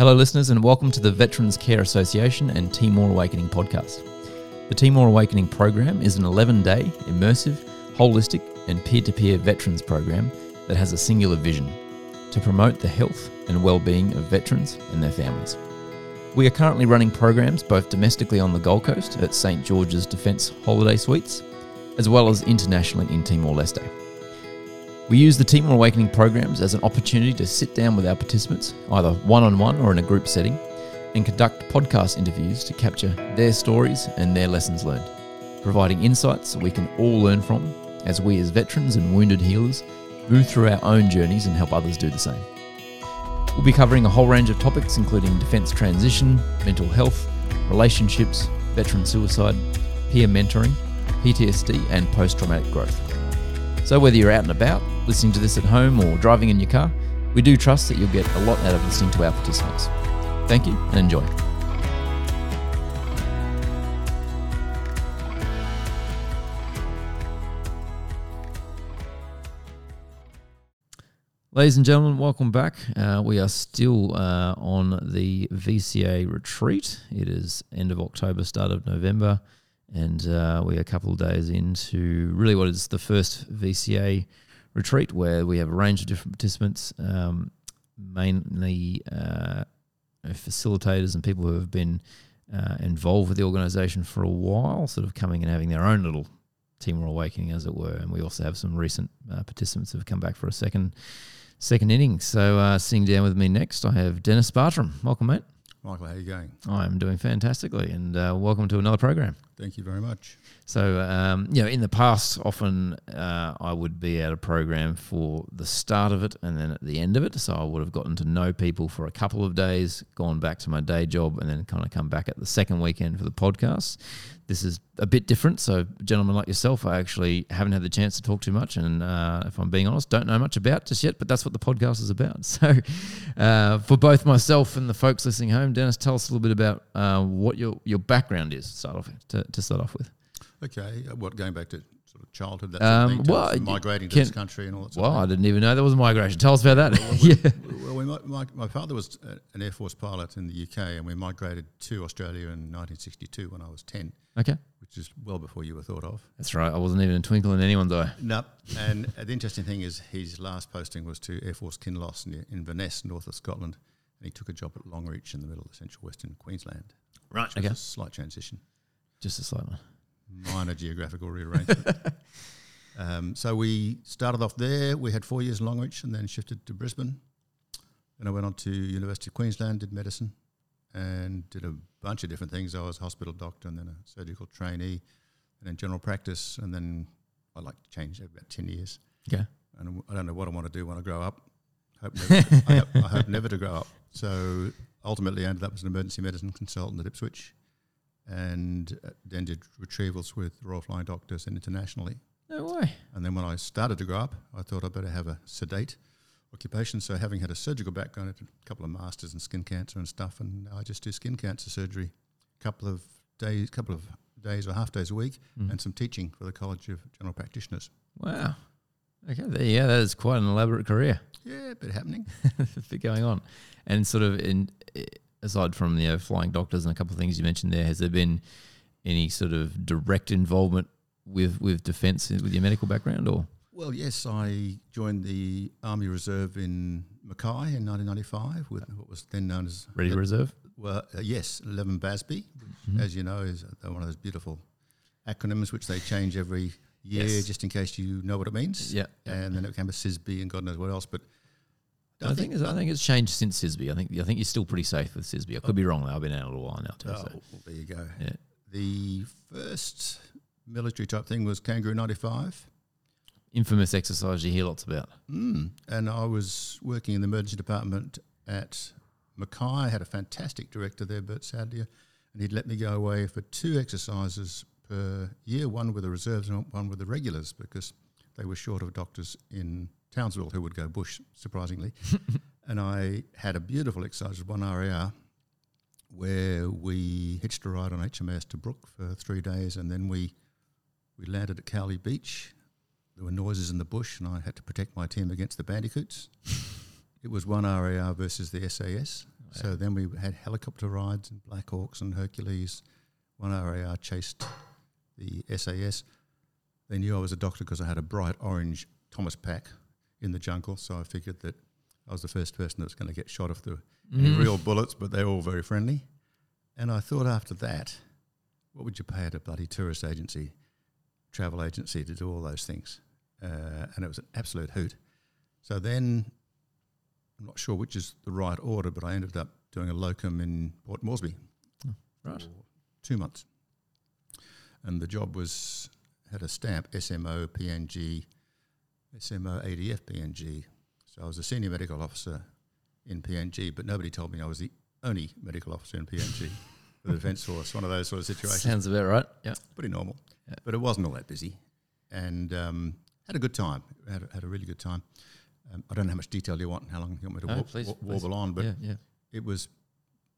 Hello, listeners, and welcome to the Veterans Care Association and Timor Awakening podcast. The Timor Awakening program is an 11 day, immersive, holistic, and peer to peer veterans program that has a singular vision to promote the health and well being of veterans and their families. We are currently running programs both domestically on the Gold Coast at St George's Defence Holiday Suites, as well as internationally in Timor Leste. We use the Timor Awakening programs as an opportunity to sit down with our participants, either one on one or in a group setting, and conduct podcast interviews to capture their stories and their lessons learned, providing insights we can all learn from as we, as veterans and wounded healers, move through our own journeys and help others do the same. We'll be covering a whole range of topics, including defence transition, mental health, relationships, veteran suicide, peer mentoring, PTSD, and post traumatic growth. So, whether you're out and about, listening to this at home, or driving in your car, we do trust that you'll get a lot out of listening to our participants. Thank you and enjoy. Ladies and gentlemen, welcome back. Uh, we are still uh, on the VCA retreat. It is end of October, start of November, and uh, we are a couple of days into really what is the first VCA retreat where we have a range of different participants, um, mainly uh, facilitators and people who have been uh, involved with the organisation for a while, sort of coming and having their own little Timor awakening, as it were. And we also have some recent uh, participants who have come back for a second second inning. So uh, sitting down with me next, I have Dennis Bartram. Welcome, mate. Michael, how are you going? I'm doing fantastically, and uh, welcome to another program. Thank you very much. So, um, you know, in the past, often uh, I would be at a program for the start of it and then at the end of it. So I would have gotten to know people for a couple of days, gone back to my day job, and then kind of come back at the second weekend for the podcast. This is a bit different. So, gentlemen like yourself, I actually haven't had the chance to talk too much, and uh, if I'm being honest, don't know much about just yet. But that's what the podcast is about. So, uh, for both myself and the folks listening home, Dennis, tell us a little bit about uh, what your your background is. Start off to, to start off with. Okay, uh, what going back to sort of childhood, that Um, sort of well, to migrating to can- this country and all that. Sort Well, I didn't even know there was a migration. Tell us about that. thing. yeah. Well, we, my, my father was uh, an Air Force pilot in the UK, and we migrated to Australia in 1962 when I was 10, Okay. which is well before you were thought of. That's right. I wasn't even a twinkle in anyone's eye. No, and the interesting thing is his last posting was to Air Force Kinloss in, in Vaness, north of Scotland, and he took a job at Longreach in the middle of central western Queensland. Right. Okay. a slight transition. Just a slight one. minor geographical rearrangement. um, so we started off there. We had four years in Longreach and then shifted to Brisbane. Then I went on to University of Queensland, did medicine, and did a bunch of different things. I was a hospital doctor and then a surgical trainee, and then general practice, and then I like to change every about ten years. Yeah. And I don't know what I want to do when I grow up. Hope never, I, hope, I hope never to grow up. So ultimately, I ended up as an emergency medicine consultant at Ipswich, and uh, then did retrievals with Royal Flying Doctors and internationally. No way. And then when I started to grow up, I thought I'd better have a sedate occupation. So having had a surgical background, I did a couple of masters in skin cancer and stuff, and I just do skin cancer surgery, a couple of days, couple of days or half days a week, Mm. and some teaching for the College of General Practitioners. Wow. Okay. There, yeah, that is quite an elaborate career. Yeah, a bit happening. a bit going on. And sort of in aside from the you know, flying doctors and a couple of things you mentioned there, has there been any sort of direct involvement with with defence with your medical background or? Well, yes, I joined the Army Reserve in Mackay in 1995 with what was then known as Ready to reserve? Well, uh, yes, 11 BASB, Mhm. as you know, is uh, one of those beautiful acronyms which they change every year Yes. just in case you know what it means. Yeah. And then it became a CISB and God knows what else. But I, think it's, I think it's changed since CISB. I think I think you're still pretty safe with CISB. I could be wrong though. I've been out a little while now too. oh, so. well, there you go. Yeah. The first military type thing was Kangaroo 95. Infamous exercise you hear lots about. Mm. And I was working in the emergency department at Mackay. I had a fantastic director there, Bert Sadlier, and he'd let me go away for two exercises per year, one with the reserves and one with the regulars, because they were short of doctors in Townsville who would go bush, surprisingly. and I had a beautiful exercise with one RAR where we hitched a ride on HMAS Tobruk for three days, and then we we landed at Cowley Beach. There were noises in the bush, and I had to protect my team against the bandicoots. it was one RAR versus the SAS, So then we had helicopter rides and Black Hawks and Hercules. One RAR chased the SAS. They knew I was a doctor because I had a bright orange Thomas pack in the jungle. So I figured that I was the first person that was going to get shot off the any Mm. real bullets, but they were all very friendly. And I thought after that, what would you pay at a bloody tourist agency, travel agency to do all those things? Uh, and it was an absolute hoot. So then, I'm not sure which is the right order, but I ended up doing a locum in Port Moresby Right. for two months. And the job was had a stamp SMO PNG, SMO ADF PNG. So I was a senior medical officer in PNG, but nobody told me I was the only medical officer in PNG for the Defence Force. One of those sort of situations Sounds about right. Yeah. pretty normal. Yeah. But it wasn't all that busy, and um, had a good time. Had a, had a really good time. Um, I don't know how much detail you want and how long you want me to wa- please, wa- please. warble on, but yeah, yeah. it was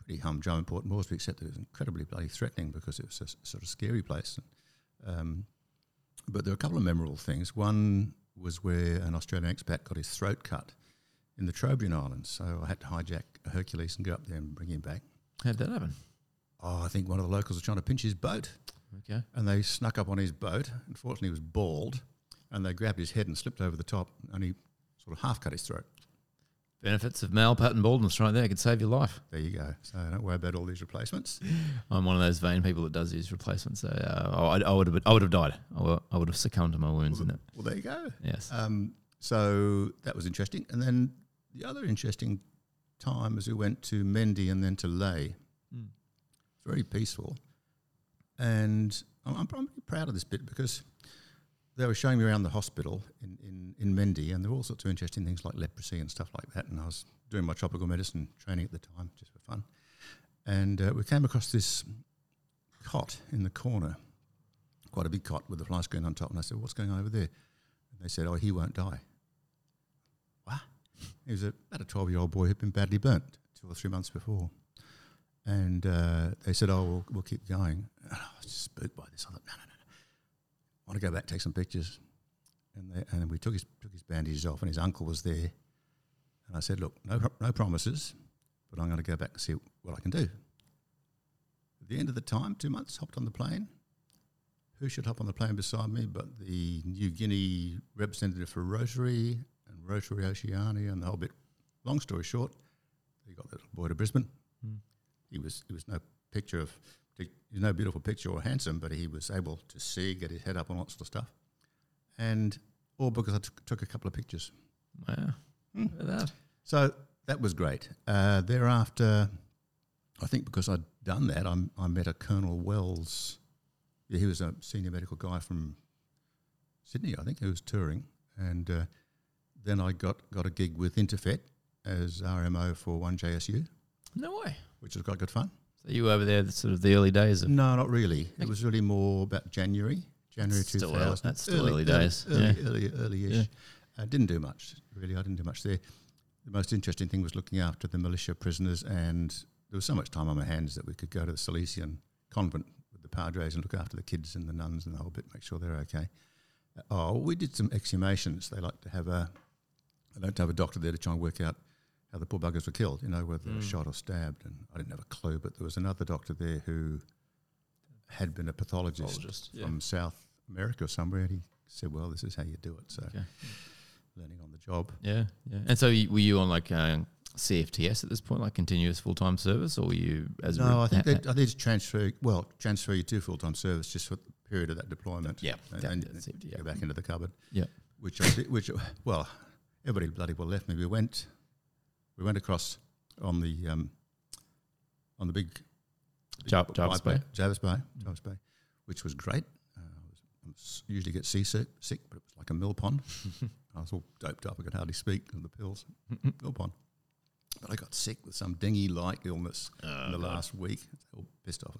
pretty humdrum in Port Moresby, except that it was incredibly bloody threatening because it was a s- sort of scary place. Um, but there were a couple of memorable things. One was where an Australian expat got his throat cut in the Trobriand Islands, so I had to hijack a Hercules and go up there and bring him back. How'd that happen? Oh, I think one of the locals was trying to pinch his boat Okay. and they snuck up on his boat. Unfortunately, he was bald, and they grabbed his head and slipped over the top, and he sort of half cut his throat. Benefits of male pattern baldness right there could save your life. There you go. So don't worry about all these replacements. I'm one of those vain people that does these replacements. So uh, I, I would have, I would have died. I would, have succumbed to my wounds in it. Well, there you go. Yes. Um, so that was interesting. And then the other interesting time was we went to Mendi and then to Lae. Mm. It's very peaceful. And I'm, I'm pretty proud of this bit because they were showing me around the hospital in, in, in Mendi, and there were all sorts of interesting things like leprosy and stuff like that. And I was doing my tropical medicine training at the time, just for fun. And uh, we came across this cot in the corner, quite a big cot with a fly screen on top. And I said, What's going on over there? And they said, Oh, he won't die. What? He was a, about a 12 year old boy who'd been badly burnt two or three months before. And uh, they said, Oh, we'll, we'll keep going. And I was just spooked by this. I thought, No, no, no, want to go back, take some pictures. And, they, and we took his, took his bandages off, and his uncle was there. And I said, Look, no, no promises, but I'm going to go back and see what I can do. At the end of the time, two months, hopped on the plane. Who should hop on the plane beside me but the New Guinea representative for Rotary and Rotary Oceania and the whole bit. Long story short, he got the little boy to Brisbane. Mm. He was he was no picture of he was no beautiful picture or handsome, but he was able to see, get his head up on all sort of stuff, and all because I took, took a couple of pictures. Wow. Hmm. Look at that. So that was great. Uh, thereafter, I think because I'd done that, I'm, I met a Colonel Wells. Yeah, he was a senior medical guy from Sydney, I think, who was touring. And uh, then I got, got a gig with Interfet as RMO for 1JSU, No way. which was quite good fun. So you were over there, sort of the early days of. No, not really. It was really more about January, January 2000. that's still early days, Early, yeah. early, early-ish. Yeah. Uh, didn't do much, really. I didn't do much there. The most interesting thing was looking after the militia prisoners, and there was so much time on my hands that we could go to the Salesian convent with the padres and look after the kids and the nuns and the whole bit, make sure they're okay. Uh, oh, we did some exhumations. They like to have a, they like to have a doctor there to try and work out how the poor buggers were killed, you know, whether they were Mm. shot or stabbed. And I didn't have a clue, but there was another doctor there who had been a pathologist Pathologist, yeah. from South America or somewhere, and he said, "Well, this is how you do it." So, Okay. learning on the job. Yeah, yeah. And so were you on like uh, CFTS at this point, like continuous full time service, or were you as no, re- I think they, I think transfer. Well, transfer you to full time service just for the period of that deployment. Yeah, and, that- and it, yeah. go back into the cupboard. Yeah. which I did, which well, everybody bloody well left me. We went, we went across on the um, on the big, big Jar- Jervis bi- Bay? Jervis Bay, Jervis Bay, which was great. Uh, I was, I usually get seasick, sick, but it was like a mill pond. I was all doped up. I could hardly speak of the pills. mill pond. But I got sick with some dengue-like illness Oh, in the God. last week. All pissed off.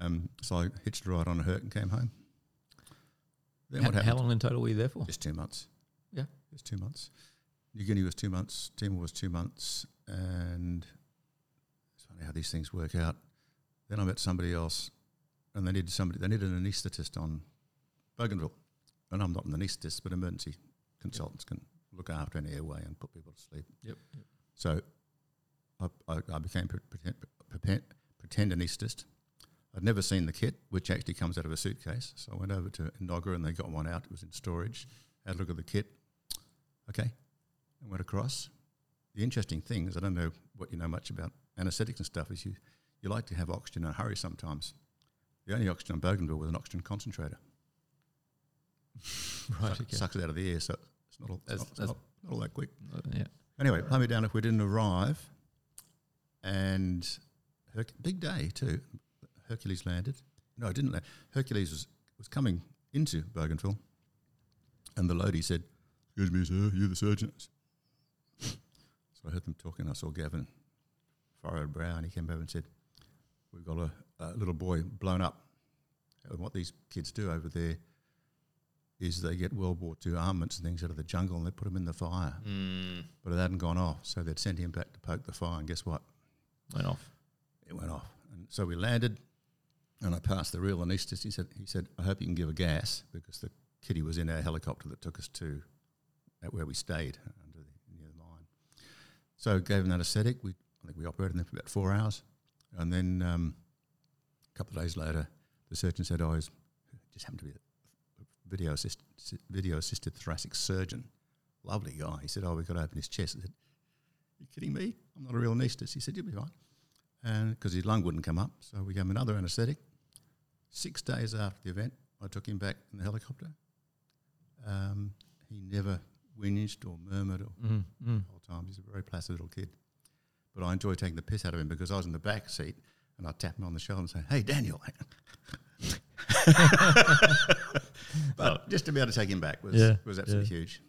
Um, so I hitched a ride on a Herc and came home. Then How, what happened? how long in total were you there for? Just two months. Yeah. Just two months. New Guinea was two months. Timor was two months. And it's funny how these things work out. Then I met somebody else and they needed somebody, they needed an anaesthetist on Bougainville. And I'm not an anaesthetist, but emergency consultants can look after an airway and put people to sleep. Yep. So I, I, I became pre- pretend, pretend, pretend anaesthetist. I'd never seen the kit, which actually comes out of a suitcase. So I went over to Enoggera and they got one out. It was in storage. Had a look at the kit. Okay. And went across. The interesting thing is, I don't know what you know much about anaesthetics and stuff, is you, you like to have oxygen in a hurry sometimes. The only oxygen on Bougainville was an oxygen concentrator. Right. Suck- Sucks it out of the air, so it's not all, it's That's- not, that's- not, not all that quick. Uh, yeah. Anyway, plumb me down if we didn't arrive. And Herc- big day too. Hercules landed. No, it didn't land. Hercules was, was coming into Bougainville. And the loadie said, Excuse me, sir, you're the surgeon. So I heard them talking. I saw Gavin furrowed brow, and he came over and said, We've got a, a little boy blown up. And what these kids do over there is they get World War II armaments and things out of the jungle and they put them in the fire Mm, but it hadn't gone off. So they'd sent him back to poke the fire, and guess what? went off. It went off. And so we landed, and I passed the real anaesthetist. He said, "He said, I hope you can give a gas because the kitty was in our helicopter that took us to at where we stayed under the, near the mine." So gave him that anaesthetic. We I think we operated on him for about four hours, and then um, a couple of days later, the surgeon said, "Oh, he's just happened to be a video assist, video assisted thoracic surgeon." Lovely guy. He said, "Oh, we've got to open his chest." I said, you kidding me? I'm not a real anaesthetist. He said, you'll be fine. And because his lung wouldn't come up. So we gave him another anaesthetic. Six days after the event, I took him back in the helicopter. Um, he never whinged or murmured or Mm, mm. the whole time. He's a very placid little kid. But I enjoy taking the piss out of him because I was in the back seat and I'd tap him on the shoulder and say, hey, Daniel. but just to be able to take him back was, Yeah, was absolutely huge.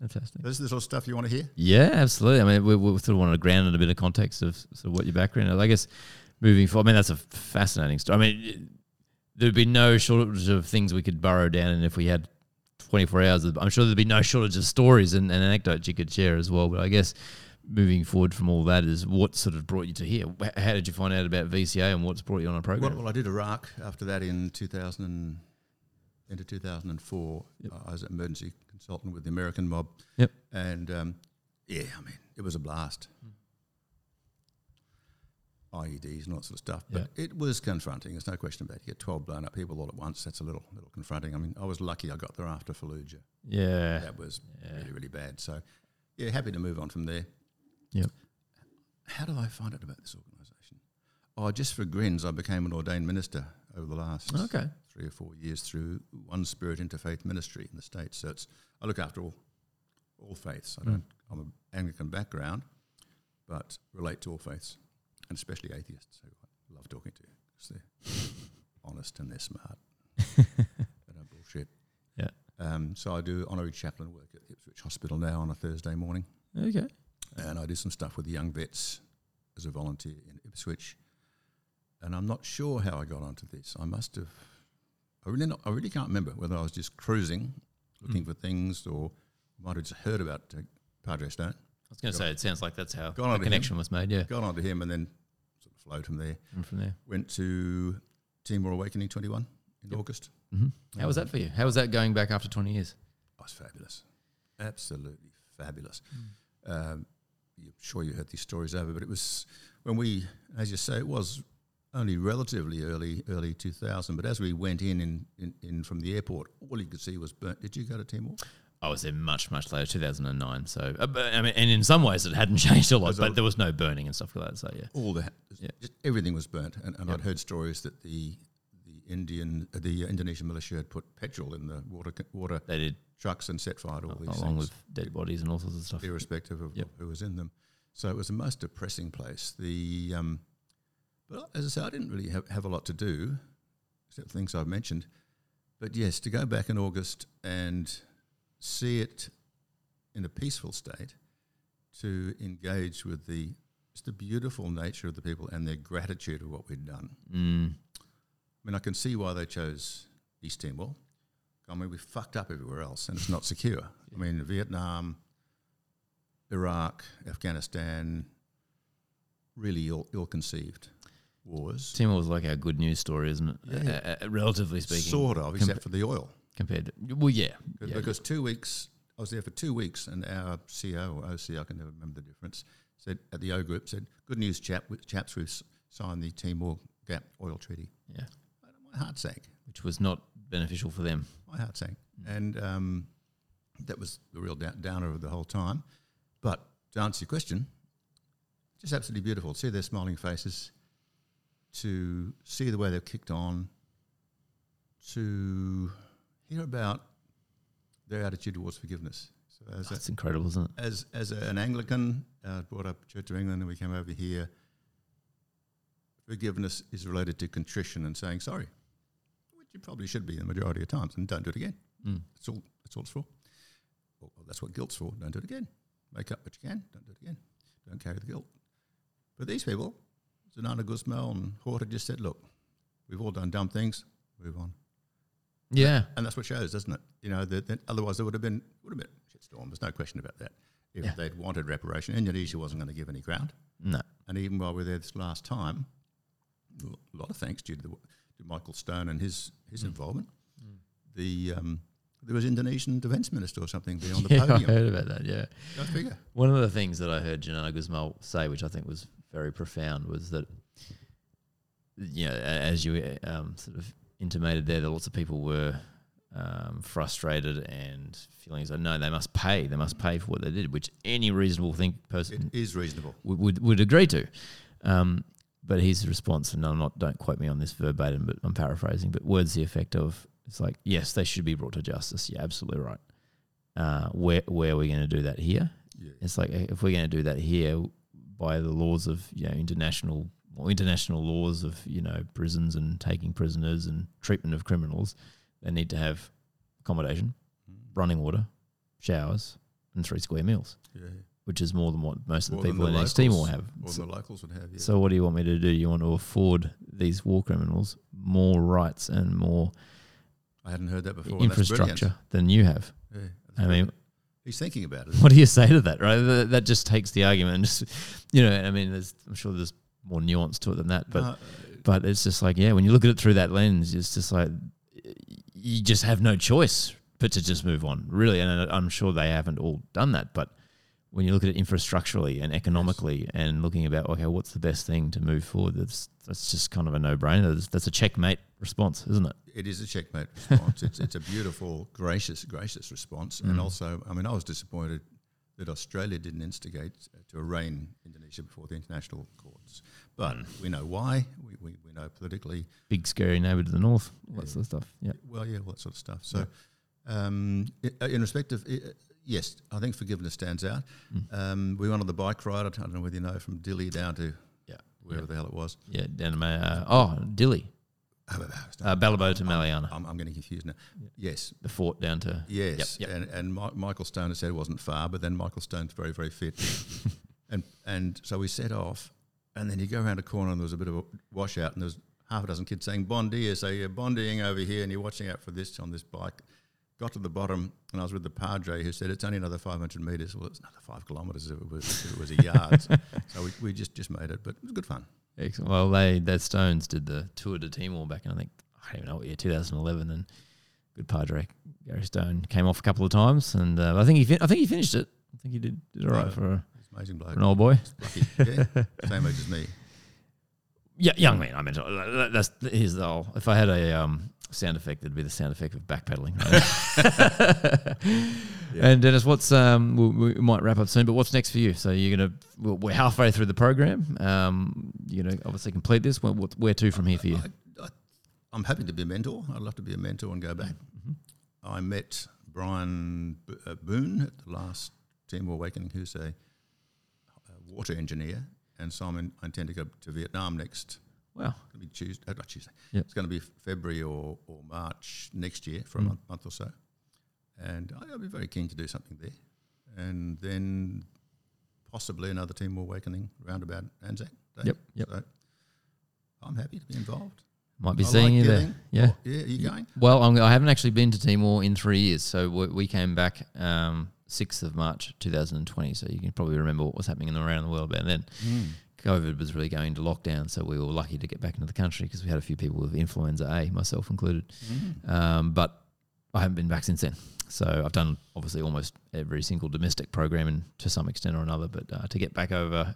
Fantastic. This is the sort of stuff you want to hear? Yeah, absolutely. I mean, we, we sort of wanted to ground in a bit of context of sort of what your background is. I guess moving forward, I mean, that's a fascinating story. I mean, there'd be no shortage of things we could burrow down in if we had 24 hours. I'm sure there'd be no shortage of stories and, and anecdotes you could share as well. But I guess moving forward from all that is what sort of brought you to here. How did you find out about VCA and what's brought you on a program? Well, well, I did Iraq after that in 2000 and, into 2004. Yep. I was an emergency consultant with the American mob. Yep. And um, yeah, I mean, it was a blast. IEDs and all that sort of stuff. But it was confronting. There's no question about it. You get 12 blown up people all at once. That's a little little confronting. I mean, I was lucky I got there after Fallujah. yeah. That was Yeah. really, really bad. So, yeah, happy to move on from there. Yep. How do I find out about this organisation? Oh, just for grins, I became an ordained minister over the last Okay. three or four years through One Spirit Interfaith Ministry in the States. So it's, I look after all all faiths. I Mm. don't. I'm an Anglican background, but relate to all faiths, and especially atheists who I love talking to because they're honest and they're smart. they don't bullshit. Yeah. Um, so I do honorary chaplain work at Ipswich Hospital now on a Thursday morning, Okay. and I do some stuff with the young vets as a volunteer in Ipswich. And I'm not sure how I got onto this. I must have. I really not. I really can't remember whether I was just cruising, looking Mm. for things, or might have just heard about uh, Padre Stone. I was going to say, it sounds like that's how the connection was made. Yeah. Got onto him, and then flowed from there. And from there. Went to Timor Awakening 21 in Yep. August. hmm How was that for you? How was that going back after 20 years? Oh, was fabulous, absolutely fabulous. Mm. Um, I'm sure you heard these stories over, but it was when we, as you say, it was only relatively early, early 2000. But as we went in, in, in, in from the airport, all you could see was burnt. Did you go to Timor? I was there much, much later, 2009. So, uh, I mean, and in some ways it hadn't changed a lot, but there was no burning and stuff like that. So, yeah. All the, Yeah. just everything was burnt. And, and Yep. I'd heard stories that the the Indian, uh, the Indonesian militia had put petrol in the water water They did, trucks and set fire to all these along things. with dead bodies and all sorts of stuff. irrespective of Yep. who was in them. So it was the most depressing place. The um, but as I say, I didn't really have, have a lot to do, except things I've mentioned. But yes, to go back in August and see it in a peaceful state, to engage with the just the beautiful nature of the people and their gratitude of what we'd done. Mm. I mean, I can see why they chose East Timor. I mean, we fucked up everywhere else, and it's not secure. I mean, Vietnam, Iraq, Afghanistan, really ill, ill-conceived wars. Timor was like our good news story, isn't it? Yeah. Uh, uh, relatively speaking. Sort of, except for the oil. Compared to, well, yeah. yeah. Because two weeks, I was there for two weeks, and our CO or OC, I can never remember the difference, said at the O Group said, "Good news, chap, chaps, we've signed the Timor Gap Oil Treaty." Yeah. My heart sank. Which was not beneficial for them. My heart sank, and um, that was the real da- downer of the whole time. But to answer your question, just absolutely beautiful. To see their smiling faces, to see the way they've kicked on, to hear about their attitude towards forgiveness. So as a, That's incredible, isn't it? as as an Anglican, uh, brought up Church of England, and we came over here. Forgiveness is related to contrition and saying sorry, which you probably should be the majority of times, and don't do it again. Mm. That's all. That's all it's for. Well, that's what guilt's for. Don't do it again. Make up what you can. Don't do it again. Don't carry the guilt. But these people, Xanana Gusmão and Horta, just said, "Look, we've all done dumb things. Move on." Yeah. And that's what shows, doesn't it? You know, that, that otherwise there would have been would have been a shitstorm. There's no question about that. If Yeah. they'd wanted reparation, Indonesia wasn't going to give any ground. No. And even while we were there this last time, a lot of thanks due to, the, to Michael Stone and his his involvement. The um, there was Indonesian defence minister or something there on the yeah, I podium. heard about that. Yeah. Go figure. One of the things that I heard Xanana Gusmão say, which I think was very profound, was that, you know, as you um, sort of intimated there, that lots of people were um, frustrated and feeling as though, no, they must pay. They must pay for what they did, which any reasonable think person is reasonable. would, would, would agree to. Um, but his response, and I'm not, don't quote me on this verbatim, but I'm paraphrasing, but words the effect of, it's like, yes, they should be brought to justice. You're absolutely right. Uh, where, where are we going to do that here? Yeah. It's like if we're going to do that here by the laws of you know international international laws of you know prisons and taking prisoners and treatment of criminals, they need to have accommodation, Mm. running water, showers, and three square meals, Yeah. which is more than what most of the than people the in East Timor have. Or So, the locals would have. Yeah. so what do you want me to do? You want to afford these war criminals more rights and more I hadn't heard that before. Infrastructure than you have? Yeah, I mean, he's thinking about it. what do you say to that, right? That, that just takes the argument and just, you know, I mean, there's, I'm sure there's more nuance to it than that, but, No, but it's just like, yeah, when you look at it through that lens, it's just like, you just have no choice but to just move on, really. And I'm sure they haven't all done that, but when you look at it infrastructurally and economically and looking about, okay, what's the best thing to move forward? That's, that's just kind of a no brainer. That's, that's a checkmate response, isn't it? It is a checkmate response. it's, it's a beautiful, gracious, gracious response. Mm. And also, I mean, I was disappointed that Australia didn't instigate uh, to arraign Indonesia before the international courts. But Mm. we know why. We, we, we know politically. Big scary neighbour to the north, all that Yeah. sort of stuff. Yeah. Well, yeah, all that sort of stuff. So, um, i- in respect of, i- yes, I think forgiveness stands out. Mm. Um, we went on the bike ride. I don't know whether you know from Dili down to Yeah. wherever Yeah. the hell it was. Yeah, down to uh, oh Dili, uh, Balibo to Maliana, I'm, I'm getting confused now. Yes, the fort down to Yes, Yep, yep. and and Mi- Michael Stone said it wasn't far, but then Michael Stone's very very fit, and and so we set off, and then you go around a corner and there was a bit of a washout, and there's half a dozen kids saying "Bon dia," so you're bondying over here, and you're watching out for this on this bike. Got to the bottom, and I was with the padre who said it's only another 500 meters. Well, it's another five kilometers if it was, if it was a yard. so we, we just just made it, but it was good fun. Excellent. Well, they that Stones did the Tour de Timor back in I think I don't even know what year, 2011, and good Padre Gary Stone came off a couple of times, and uh, I think he fin- I think he finished it. I think he did did all right Yeah. for, a, It's amazing bloke, for an old boy. yeah, same age as me. Yeah, young man. I mean, that's here's the whole. If I had a um, sound effect, it'd be the sound effect of backpedaling. Right? And Dennis, what's um, we, we might wrap up soon, but what's next for you? So you're gonna we're- we're halfway through the program. Um, you're gonna obviously complete this. Where, what, where to from here for you? I, I, I'm happy to be a mentor. I'd love to be a mentor and go back. I met Brian uh, Boone at the last Timor Awakening, who's a, a water engineer, and so I'm in, I intend to go to Vietnam next. Wow. It's going to be Tuesday, uh, not Tuesday. Yep. It's going to be February or, or March next year for a Mm. month, month or so, and I'll be very keen to do something there, and then possibly another Timor Awakening roundabout Anzac Day. Yep. Yep. So I'm happy to be involved. Might be I seeing like you there. Yeah. Oh, yeah. Are you going? Well, I'm, I haven't actually been to Timor in three years. So we, we came back um, 6th of March 2020. So you can probably remember what was happening around the world back then. COVID was really going into lockdown. So we were lucky to get back into the country because we had a few people with influenza A, myself included. Mm. Um, but I haven't been back since then. So I've done obviously almost every single domestic program and to some extent or another. But uh, to get back over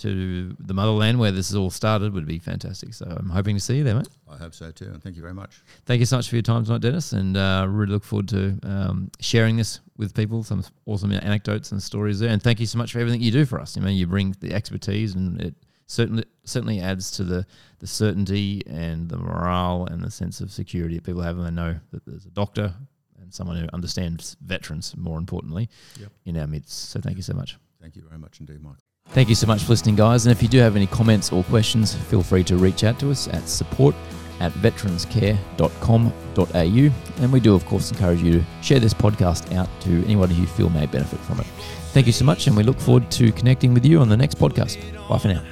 to the motherland where this has all started would be fantastic. So I'm hoping to see you there, mate. I hope so too, and thank you very much. Thank you so much for your time tonight, Dennis, and uh, really look forward to um, sharing this with people. Some awesome anecdotes and stories there, and thank you so much for everything you do for us. You know, you bring the expertise, and it certainly certainly adds to the the certainty and the morale and the sense of security that people have when they know that there's a doctor and someone who understands veterans, more importantly, Yep. in our midst. So thank you so much. Thank you very much indeed, Mike. Thank you so much for listening, guys. And if you do have any comments or questions, feel free to reach out to us at support at veteranscare.com.au. And we do, of course, encourage you to share this podcast out to anyone who you feel may benefit from it. Thank you so much, and we look forward to connecting with you on the next podcast. Bye for now.